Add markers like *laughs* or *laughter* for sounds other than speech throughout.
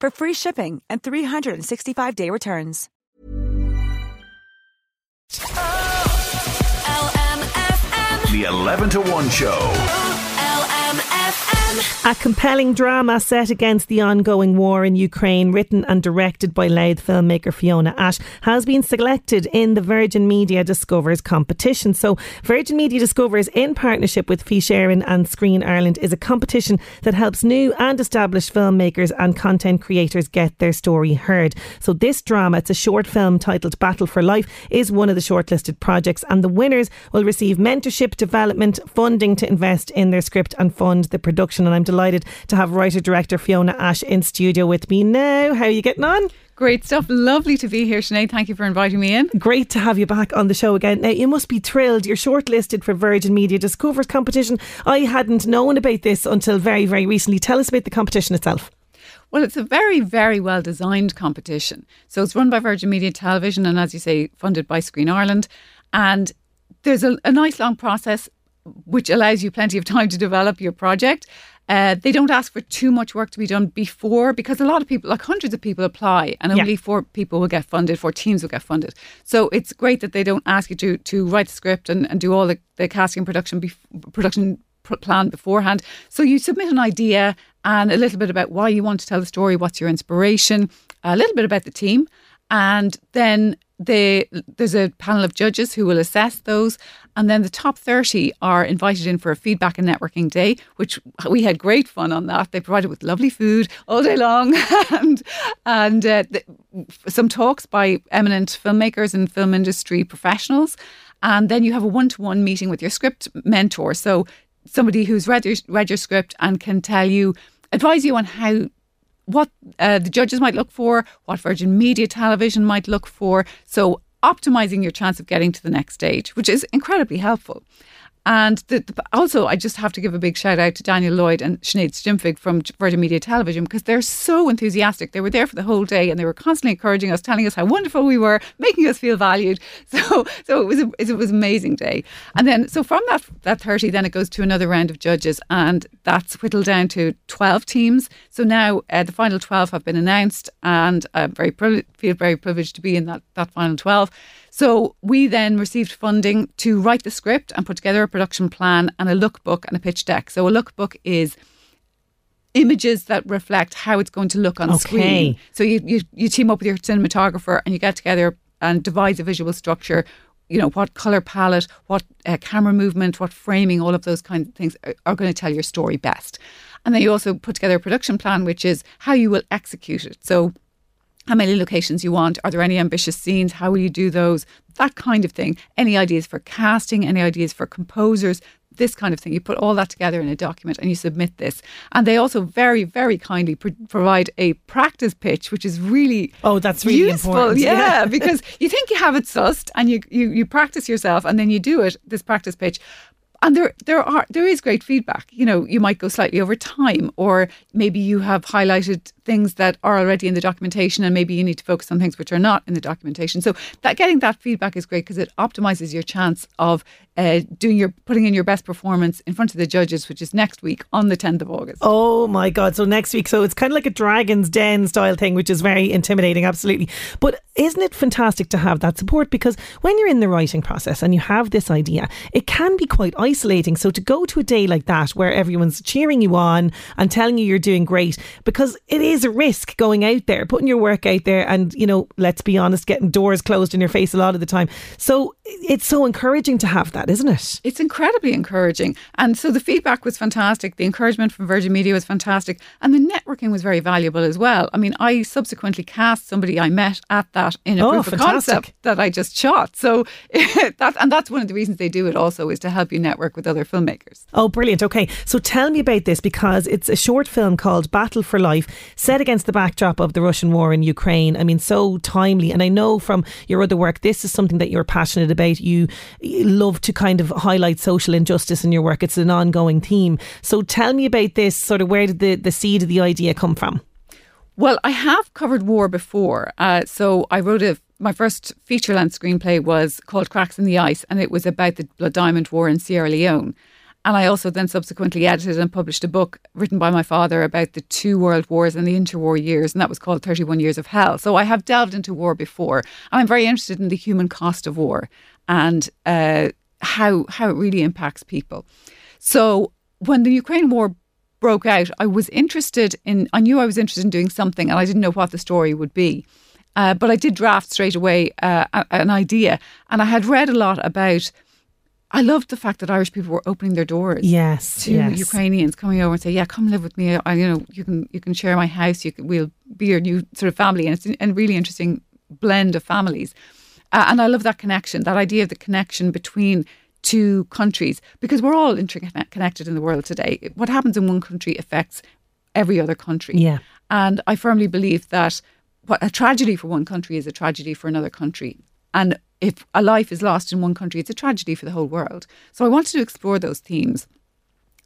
for free shipping and 365-day returns. The 11 to 1 show. A compelling drama set against the ongoing war in Ukraine, written and directed by Louth filmmaker Fiona Ashe, has been selected in the Virgin Media Discovers competition. So, Virgin Media Discovers, in partnership with Fís Éireann and Screen Ireland, is a competition that helps new and established filmmakers and content creators get their story heard. So, this drama, it's a short film titled Battle for Life, is one of the shortlisted projects, and the winners will receive mentorship, development, funding to invest in their script and fund the production and I'm delighted to have writer director Fiona Ashe in studio with me now. How are you getting on? Great stuff. Lovely to be here, Sinead. Thank you for inviting me in. Great to have you back on the show again. Now, you must be thrilled. You're shortlisted for Virgin Media Discovers competition. I hadn't known about this until very, very recently. Tell us about the competition itself. Well, it's a very, very well designed competition. So it's run by Virgin Media Television and, as you say, funded by Screen Ireland. And there's a, a nice long process which allows you plenty of time to develop your project. Uh, they don't ask for too much work to be done before because a lot of people, like hundreds of people, apply and only yeah. four people will get funded, four teams will get funded. So it's great that they don't ask you to to write the script and, and do all the, the casting production bef- production plan beforehand. So you submit an idea and a little bit about why you want to tell the story, what's your inspiration, a little bit about the team, and then they, there's a panel of judges who will assess those. And then the top 30 are invited in for a feedback and networking day, which we had great fun on that. They provided with lovely food all day long *laughs* and, and uh, some talks by eminent filmmakers and film industry professionals. And then you have a one to one meeting with your script mentor. So somebody who's read your, read your script and can tell you, advise you on how what uh, the judges might look for, what Virgin Media Television might look for. So, optimizing your chance of getting to the next stage, which is incredibly helpful. And the, the, also, I just have to give a big shout out to Daniel Lloyd and Sinead Stimpfig from Virgin Media Television because they're so enthusiastic. They were there for the whole day and they were constantly encouraging us, telling us how wonderful we were, making us feel valued. *laughs* So, so it was a, it was an amazing day. And then, so from that that thirty, then it goes to another round of judges, and that's whittled down to twelve teams. So now uh, the final twelve have been announced, and I'm very feel very privileged to be in that that final twelve. So we then received funding to write the script and put together a production plan and a lookbook and a pitch deck. So a lookbook is images that reflect how it's going to look on okay. screen. So you, you you team up with your cinematographer and you get together and devise a visual structure. You know what color palette, what uh, camera movement, what framing, all of those kinds of things are, are going to tell your story best. And then you also put together a production plan, which is how you will execute it. So how many locations you want. Are there any ambitious scenes? How will you do those? That kind of thing. Any ideas for casting? Any ideas for composers? This kind of thing. You put all that together in a document and you submit this. And they also very, very kindly pr- provide a practice pitch, which is really oh, that's really useful. Important. Yeah, yeah. because you think you have it sussed and you, you you practice yourself and then you do it. This practice pitch, and there there are there is great feedback. You know you might go slightly over time or maybe you have highlighted things that are already in the documentation and maybe you need to focus on things which are not in the documentation. So that getting that feedback is great because it optimizes your chance of uh, doing your putting in your best performance in front of the judges, which is next week on the 10th of August. Oh my God. So next week. So it's kind of like a Dragon's Den style thing, which is very intimidating, absolutely. But isn't it fantastic to have that support? Because when you're in the writing process and you have this idea, it can be quite isolating. So to go to a day like that where everyone's cheering you on and telling you you're doing great, because it is a risk going out there, putting your work out there and, you know, let's be honest, getting doors closed in your face a lot of the time. So it's so encouraging to have that, isn't it? It's incredibly encouraging. And so the feedback was fantastic. The encouragement from Virgin Media was fantastic. And the networking was very valuable as well. I mean, I subsequently cast somebody I met at that in a Oh, proof of concept that I just shot. So *laughs* that and that's one of the reasons they do it also is to help you network with other filmmakers. Oh, brilliant. Okay. So tell me about this because it's a short film called Battle for Life, set against the backdrop of the Russian war in Ukraine. I mean, so timely. And I know from your other work, this is something that you're passionate about. You, you love to kind of highlight social injustice in your work. It's an ongoing theme. So tell me about this. Sort of where did the, the seed of the idea come from? Well, I have covered war before. Uh, so I wrote a my first feature length screenplay was called Cracks in the Ice, and it was about the Blood Diamond War in Sierra Leone. And I also then subsequently edited and published a book written by my father about the two world wars and the interwar years, and that was called 31 Years of Hell. So I have delved into war before, I'm very interested in the human cost of war and uh, how how it really impacts people. So when the Ukraine war broke out, I was interested in, I knew I was interested in doing something and I didn't know what the story would be. Uh, but I did draft straight away uh, an idea. And I had read a lot about, I loved the fact that Irish people were opening their doors Yes. to yes. Ukrainians coming over and say, "Yeah, come live with me. I, you know, you can you can share my house. You can, we'll be your new sort of family." And it's a really interesting blend of families. Uh, and I love that connection, that idea of the connection between two countries, because we're all interconnected in the world today. What happens in one country affects every other country. Yeah. And I firmly believe that what a tragedy for one country is a tragedy for another country. And if a life is lost in one country, it's a tragedy for the whole world. So I wanted to explore those themes.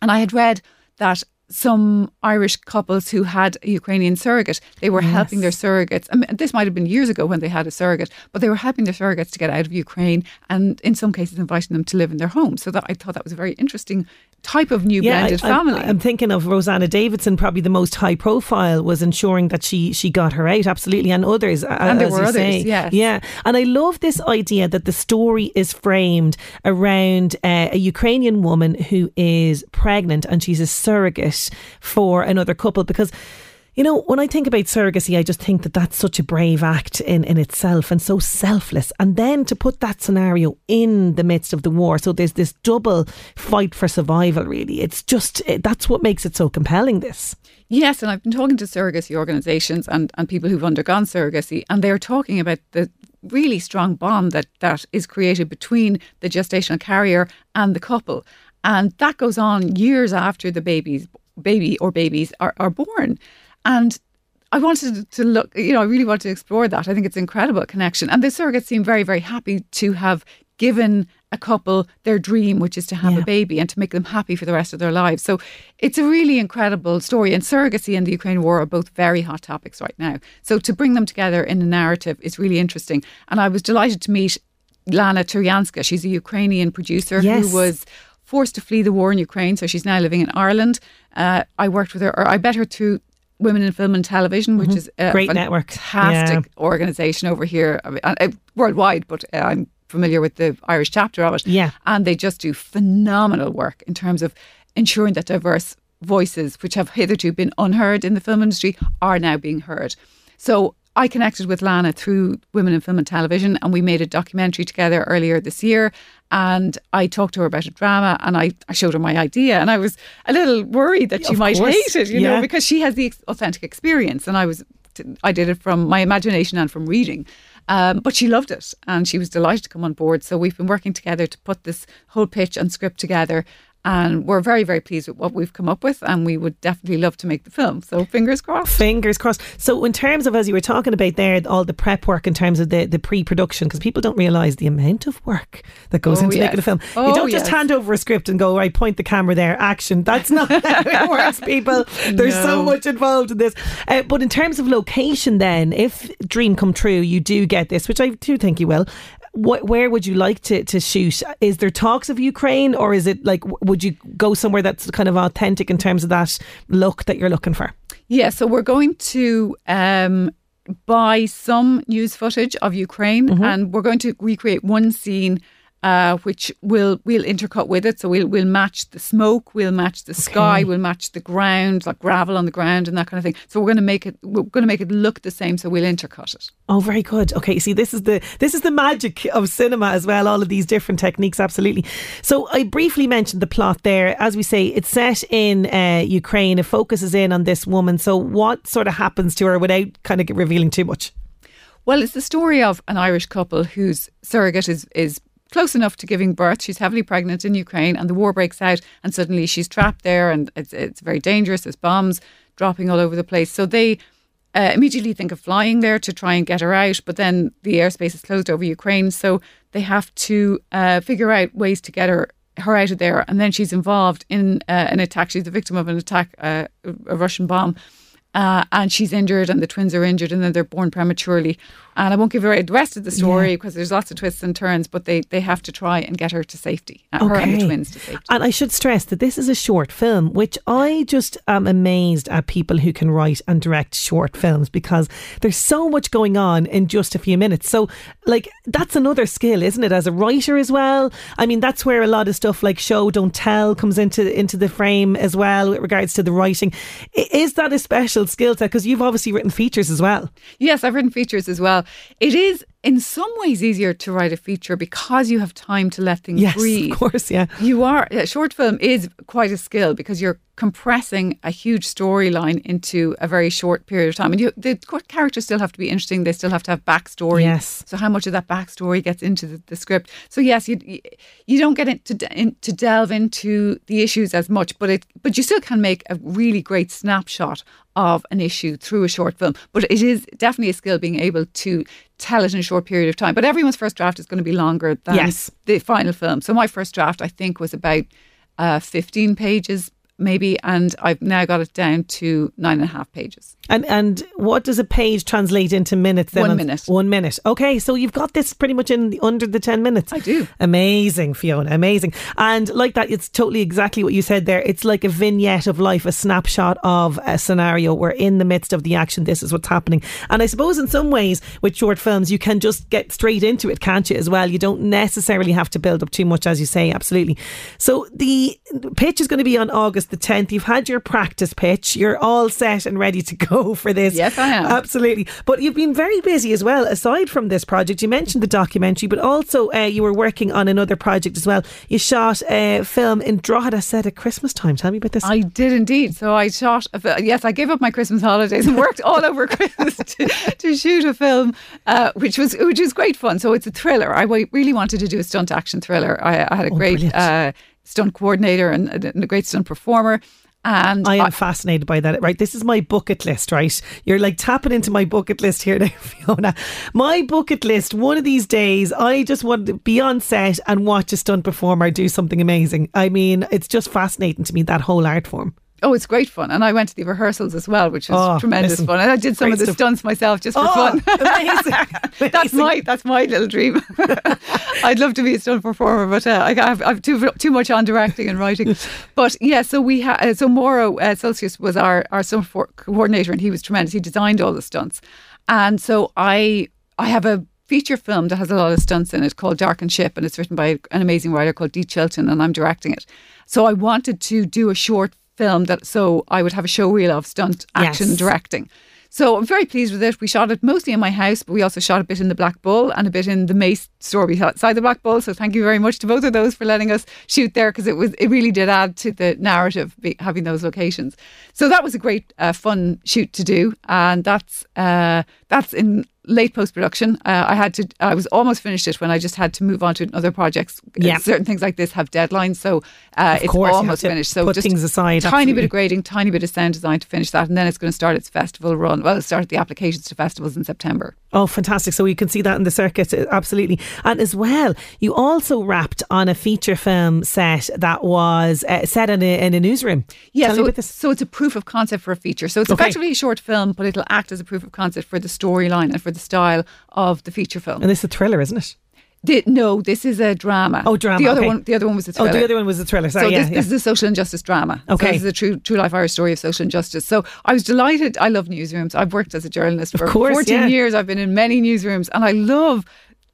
And I had read that some Irish couples who had a Ukrainian surrogate, they were helping their surrogates. I mean, this might have been years ago when they had a surrogate, but they were helping their surrogates to get out of Ukraine and in some cases inviting them to live in their home. So that I thought that was a very interesting type of new blended I, family. I'm, thinking of Rosanna Davidson. Probably the most high profile was ensuring that she she got her out. Absolutely, and others. And there were others, yes. Yeah, and I love this idea that the story is framed around uh, a Ukrainian woman who is pregnant and she's a surrogate for another couple because. You know, when I think about surrogacy, I just think that that's such a brave act in, in itself and so selfless. And then to put that scenario in the midst of the war, so there's this double fight for survival, really. It's just, eh, that's what makes it so compelling, this. Yes, and I've been talking to surrogacy organisations and, and people who've undergone surrogacy, and they're talking about the really strong bond that, that is created between the gestational carrier and the couple. And that goes on years after the babies, baby or babies are, are born. And I wanted to look, you know, I really wanted to explore that. I think it's an incredible connection. And the surrogates seem very, very happy to have given a couple their dream, which is to have Yeah. a baby and to make them happy for the rest of their lives. So it's a really incredible story. And surrogacy and the Ukraine war are both very hot topics right now. So to bring them together in a narrative is really interesting. And I was delighted to meet Lana Turyanska. She's a Ukrainian producer Yes. who was forced to flee the war in Ukraine. So she's now living in Ireland. Uh, I worked with her, or I met her through Women in Film and Television, which is a Mm-hmm. Great network. fantastic organisation over here, I mean, uh, worldwide, but uh, I'm familiar with the Irish chapter of it. Yeah. And they just do phenomenal work in terms of ensuring that diverse voices, which have hitherto been unheard in the film industry, are now being heard. So I connected with Lana through Women in Film and Television, and we made a documentary together earlier this year. And I talked to her about a drama, and I, I showed her my idea, and I was a little worried that she Of might course. hate it, you Yeah. know, because she has the authentic experience, and I was I did it from my imagination and from reading. Um, but she loved it and she was delighted to come on board. So we've been working together to put this whole pitch and script together. And we're very, very pleased with what we've come up with. And we would definitely love to make the film. So fingers crossed. Fingers crossed. So, in terms of, as you were talking about there, all the prep work in terms of the, the pre production, because people don't realise the amount of work that goes Oh, into making a film. you Oh, don't just yes. hand over a script and go, right, point the camera there, action. That's not how it *laughs* works, people. There's so much involved in this. Uh, but in terms of location, then, if dream come true, you do get this, which I do think you will. Wh- where would you like to, to shoot? Is there talks of Ukraine, or is it like, would you go somewhere that's kind of authentic in terms of that look that you're looking for? Yeah, so we're going to um, buy some news footage of Ukraine, Mm-hmm. and we're going to recreate one scene. Uh, which will we'll intercut with it, so we'll we'll match the smoke, we'll match the sky, we'll match the ground, like gravel on the ground and that kind of thing. So we're going to make it we're going to make it look the same, so we'll intercut it. Oh, very good. Okay, see, this is the this is the magic of cinema as well. All of these different techniques, absolutely. So I briefly mentioned the plot there. As we say, it's set in uh, Ukraine. It focuses in on this woman. So what sort of happens to her without kind of revealing too much? Well, it's the story of an Irish couple whose surrogate is is close enough to giving birth. She's heavily pregnant in Ukraine, and the war breaks out, and suddenly she's trapped there, and it's it's very dangerous. There's bombs dropping all over the place. So they uh, immediately think of flying there to try and get her out, but then the airspace is closed over Ukraine, so they have to uh, figure out ways to get her her out of there. And then she's involved in uh, an attack. She's the victim of an attack, uh, a Russian bomb. Uh, and she's injured, and the twins are injured, and then they're born prematurely. And I won't give away the rest of the story because there's lots of twists and turns. But they, they have to try and get her to safety, uh, her and the twins to safety. And I should stress that this is a short film, which I just am amazed at people who can write and direct short films because there's so much going on in just a few minutes. So, like, that's another skill, isn't it, as a writer as well? I mean, that's where a lot of stuff like show don't tell comes into into the frame as well with regards to the writing. Is that a special skill set? Because you've obviously written features as well. Yes, I've written features as well. It is in some ways easier to write a feature because you have time to let things Yes, breathe. of course, yeah. You are a short film is quite a skill because you're compressing a huge storyline into a very short period of time, and you, the characters still have to be interesting. They still have to have backstory. Yes. So how much of that backstory gets into the, the script? So yes, you you don't get into in, to delve into the issues as much, but it but you still can make a really great snapshot of an issue through a short film. But it is definitely a skill being able to tell it in a short period of time. But everyone's first draft is going to be longer than Yes. the final film. So my first draft, I think, was about uh, 15 pages, maybe, and I've now got it down to nine and a half pages. And and what does a page translate into minutes? Then One minute. One minute. Okay, so you've got this pretty much in the, under the ten minutes. I do. Amazing, Fiona. Amazing. And like that, it's totally exactly what you said there. It's like a vignette of life, a snapshot of a scenario. We're in the midst of the action. This is what's happening. And I suppose in some ways with short films, you can just get straight into it, can't you? As well, you don't necessarily have to build up too much, as you say. Absolutely. So the pitch is going to be on August the tenth. You've had your practice pitch. You're all set and ready to *laughs* go for this. Yes, I am. Absolutely. But you've been very busy as well. Aside from this project, you mentioned the documentary, but also uh, you were working on another project as well. You shot a film in Drogheda set at Christmas time. Tell me about this. I did indeed. So I shot. Yes, I gave up my Christmas holidays and worked all over *laughs* Christmas to, to shoot a film, uh, which was which was great fun. So it's a thriller. I really wanted to do a stunt action thriller. I, I had a Oh, great uh, stunt coordinator and, and a great stunt performer. And I am fascinated by that. Right, this is my bucket list. Right, you're like tapping into my bucket list here *laughs* now, Fiona. My bucket list. One of these days, I just want to be on set and watch a stunt performer do something amazing. I mean, it's just fascinating to me that whole art form. Oh, it's great fun. And I went to the rehearsals as well, which was Oh, tremendous listen, fun. And I did some of the stuff. stunts myself just for Oh, fun. *laughs* amazing. *laughs* that's my that's my little dream. *laughs* I'd love to be a stunt performer, but uh, I have I've too too much on directing and writing. But yeah, so we ha- uh, so Mauro uh, Celsius was our our stunt for- coordinator, and he was tremendous. He designed all the stunts, and so I I have a feature film that has a lot of stunts in it called Dark and Ship, and it's written by an amazing writer called Dee Chilton, and I'm directing it. So I wanted to do a short film that so I would have a show reel of stunt action Yes. directing. So I'm very pleased with it. We shot it mostly in my house, but we also shot a bit in the Black Bull and a bit in the Mace store beside the Black Bull. So thank you very much to both of those for letting us shoot there because it was it really did add to the narrative having those locations. So that was a great uh, fun shoot to do, and that's uh, that's in late post production. Uh, I had to I was almost finished it when I just had to move on to other projects. Yeah. certain things like this have deadlines, so uh, it's course, almost finished. So put just things aside, Tiny absolutely. bit of grading, tiny bit of sound design to finish that, and then it's going to start its festival run. Well, it started the applications to festivals in September. Oh, fantastic. So you can see that in the circuit, uh, absolutely. And as well, you also wrapped on a feature film set that was uh, set in a, in a newsroom. Yeah, so, so it's a proof of concept for a feature. So it's Okay. effectively a short film, but it'll act as a proof of concept for the storyline and for the style of the feature film. And this is a thriller, isn't it? The, no, this is a drama. Oh, drama. The other okay. one, the other one was a thriller. Oh, the other one was a thriller. Sorry, so yeah, this, yeah. this is a social injustice drama. Okay. so this is a true true life Irish story of social injustice. So I was delighted. I love newsrooms. I've worked as a journalist for course, 14 yeah. years. I've been in many newsrooms, and I love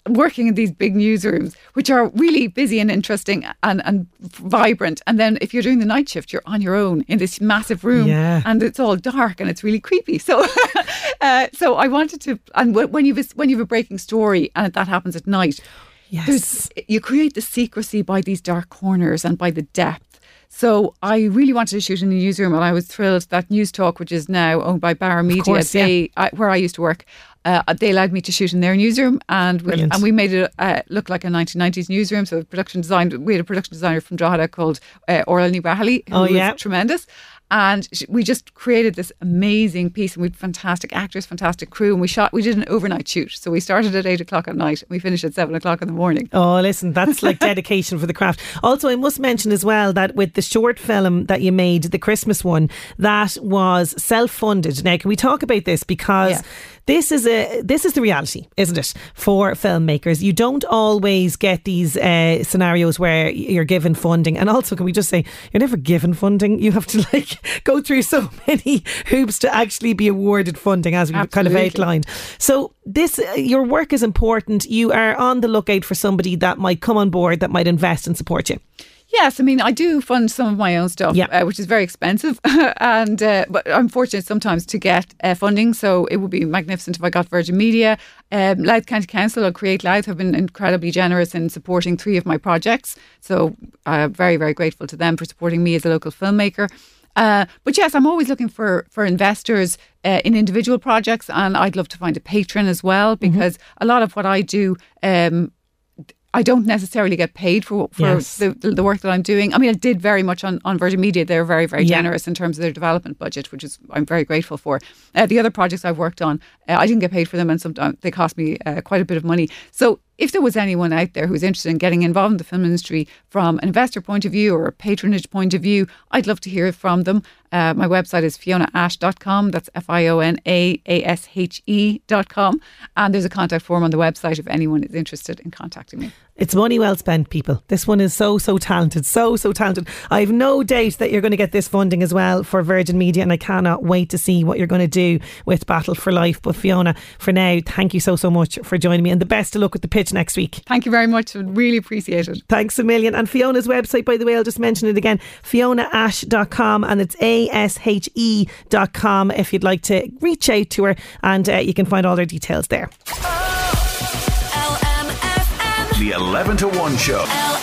working in these big newsrooms, which are really busy and interesting and, and vibrant. And then if you're doing the night shift, you're on your own in this massive room, Yeah. and it's all dark and it's really creepy. So, *laughs* uh, so I wanted to, and when you've when you have a breaking story and that happens at night, Yes. there's- you create the secrecy by these dark corners and by the depth. So I really wanted to shoot in the newsroom, and I was thrilled that Newstalk, which is now owned by Bauer Media, course, yeah. they I, where I used to work, uh, they allowed me to shoot in their newsroom, and we, Brilliant. and we made it uh, look like a 1990s newsroom. So production design, we had a production designer from Drogheda called uh, Orla Nibahali, who Oh, was yeah. tremendous. And we just created this amazing piece, and we had fantastic actors, fantastic crew, and we shot. We did an overnight shoot, so we started at eight o'clock at night, and we finished at seven o'clock in the morning. Oh, listen, that's like *laughs* dedication for the craft. Also, I must mention as well that with the short film that you made, the Christmas one, that was self-funded. Now, can we talk about this because Yeah. This is a this is the reality, isn't it, for filmmakers? You don't always get these uh, scenarios where you're given funding, and also, can we just say you're never given funding? You have to *laughs* like go through so many hoops to actually be awarded funding, as we've kind of outlined. So this, uh, your work is important. You are on the lookout for somebody that might come on board, that might invest and support you. Yes, I mean I do fund some of my own stuff, Yeah. uh, which is very expensive, *laughs* and uh, but I'm fortunate sometimes to get uh, funding. So it would be magnificent if I got Virgin Media, um, Louth County Council, or Create Louth have been incredibly generous in supporting three of my projects. So I'm very very grateful to them for supporting me as a local filmmaker. Uh, but yes, I'm always looking for for investors uh, in individual projects, and I'd love to find a patron as well Mm-hmm. because a lot of what I do. Um, I don't necessarily get paid for for Yes. the, the work that I'm doing. I mean, I did very much on, on Virgin Media. They're very, very Yeah. generous in terms of their development budget, which is I'm very grateful for. Uh, the other projects I've worked on, uh, I didn't get paid for them, and sometimes they cost me uh, quite a bit of money. So, if there was anyone out there who's interested in getting involved in the film industry from an investor point of view or a patronage point of view, I'd love to hear from them. Uh, my website is fionaashe.com. That's F I O N A A S H E.com. And there's a contact form on the website if anyone is interested in contacting me. It's money well spent, people. This one is so, so talented. So, so talented. I have no doubt that you're going to get this funding as well for Virgin Media, and I cannot wait to see what you're going to do with Battle for Life. But Fiona, for now, thank you so, so much for joining me, and the best of luck with the pitch next week. Thank you very much. Really appreciate it. Thanks a million. And Fiona's website, by the way, I'll just mention it again fionaashe.com and it's A S H E.com if you'd like to reach out to her, and uh, you can find all their details there. The 11 to 1 show.